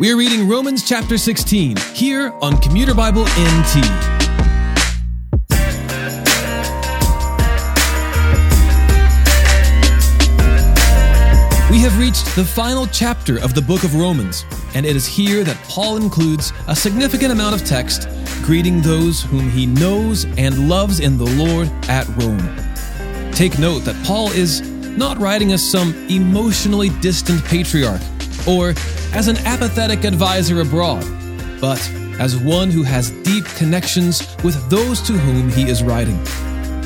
We are reading Romans chapter 16 here on Commuter Bible NT. We have reached the final chapter of the book of Romans, and it is here that Paul includes a significant amount of text greeting those whom he knows and loves in the Lord at Rome. Take note that Paul is not writing as some emotionally distant patriarch or as an apathetic advisor abroad, but as one who has deep connections with those to whom he is writing.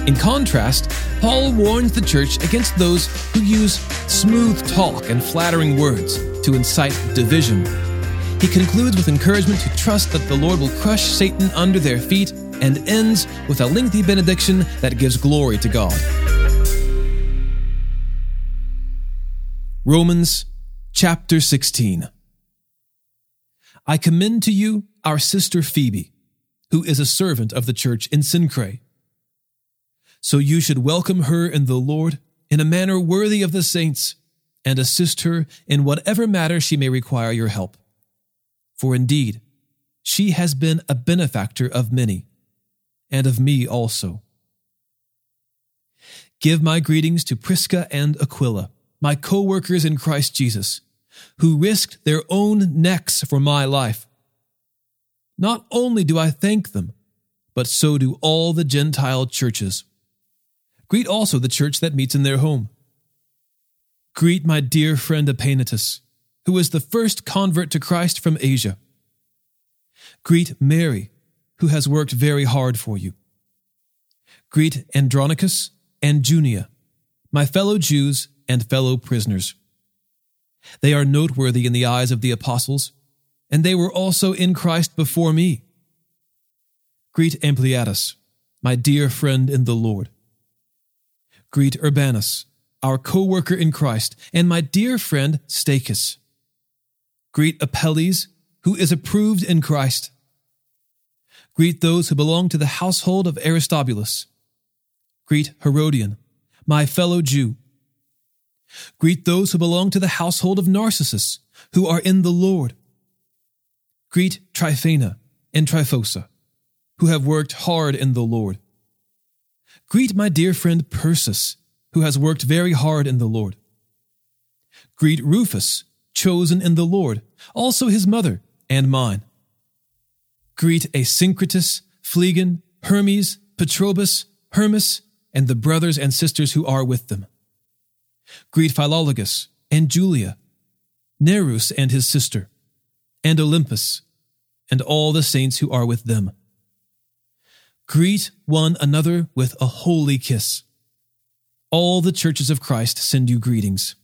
In contrast, Paul warns the church against those who use smooth talk and flattering words to incite division. He concludes with encouragement to trust that the Lord will crush Satan under their feet and ends with a lengthy benediction that gives glory to God. Romans chapter 16. I commend to you our sister Phoebe, who is a servant of the church in Cenchreae. So you should welcome her in the Lord in a manner worthy of the saints, and assist her in whatever matter she may require your help. For indeed, she has been a benefactor of many, and of me also. Give my greetings to Prisca and Aquila, my co workers in Christ Jesus, who risked their own necks for my life. Not only do I thank them, but so do all the Gentile churches. Greet also the church that meets in their home. Greet my dear friend Epaenetus, who is the first convert to Christ from Asia. Greet Mary, who has worked very hard for you. Greet Andronicus and Junia, my fellow Jews and fellow prisoners. They are noteworthy in the eyes of the apostles, and they were also in Christ before me. Greet Ampliatus, my dear friend in the Lord. Greet Urbanus, our co worker in Christ, and my dear friend Stachys. Greet Apelles, who is approved in Christ. Greet those who belong to the household of Aristobulus. Greet Herodion, my fellow Jew. Greet those who belong to the household of Narcissus, who are in the Lord. Greet Tryphena and Tryphosa, who have worked hard in the Lord. Greet my dear friend Persis, who has worked very hard in the Lord. Greet Rufus, chosen in the Lord, also his mother and mine. Greet Asyncritus, Phlegon, Hermes, Patrobas, Hermas, and the brothers and sisters who are with them. Greet Philologus and Julia, Nereus and his sister, and Olympas, and all the saints who are with them. Greet one another with a holy kiss. All the churches of Christ send you greetings.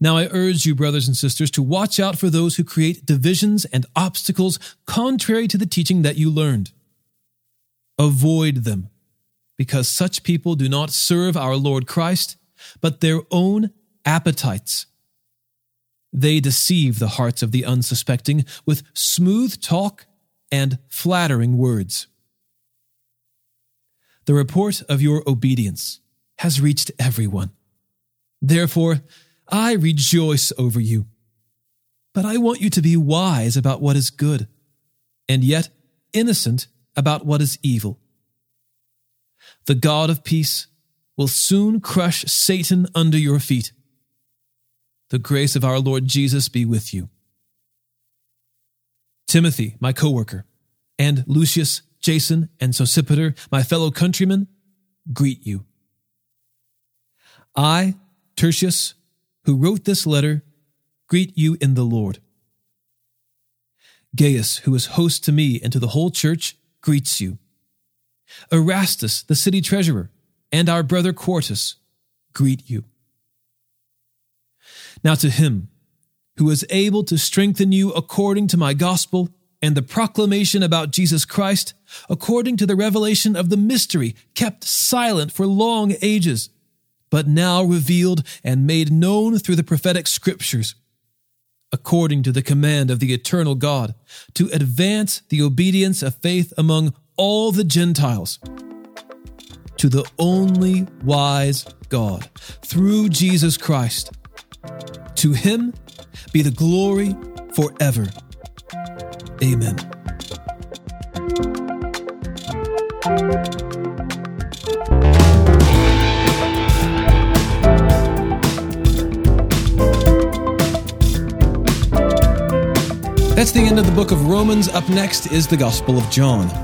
Now I urge you, brothers and sisters, to watch out for those who create divisions and obstacles contrary to the teaching that you learned. Avoid them, because such people do not serve our Lord Christ, but their own appetites. They deceive the hearts of the unsuspecting with smooth talk and flattering words. The report of your obedience has reached everyone. Therefore, I rejoice over you. But I want you to be wise about what is good, and yet innocent about what is evil. The God of peace will soon crush Satan under your feet. The grace of our Lord Jesus be with you. Timothy, my co-worker, and Lucius, Jason, and Sosipater, my fellow countrymen, greet you. I, Tertius, who wrote this letter, greet you in the Lord. Gaius, who is host to me and to the whole church, greets you. Erastus, the city treasurer, and our brother Quartus, greet you. Now to him, who is able to strengthen you according to my gospel and the proclamation about Jesus Christ, according to the revelation of the mystery kept silent for long ages but now revealed and made known through the prophetic scriptures, according to the command of the eternal God, to advance the obedience of faith among all the Gentiles. To the only wise God, through Jesus Christ. To him be the glory forever. Amen. That's the end of the book of Romans. Up next is the Gospel of John.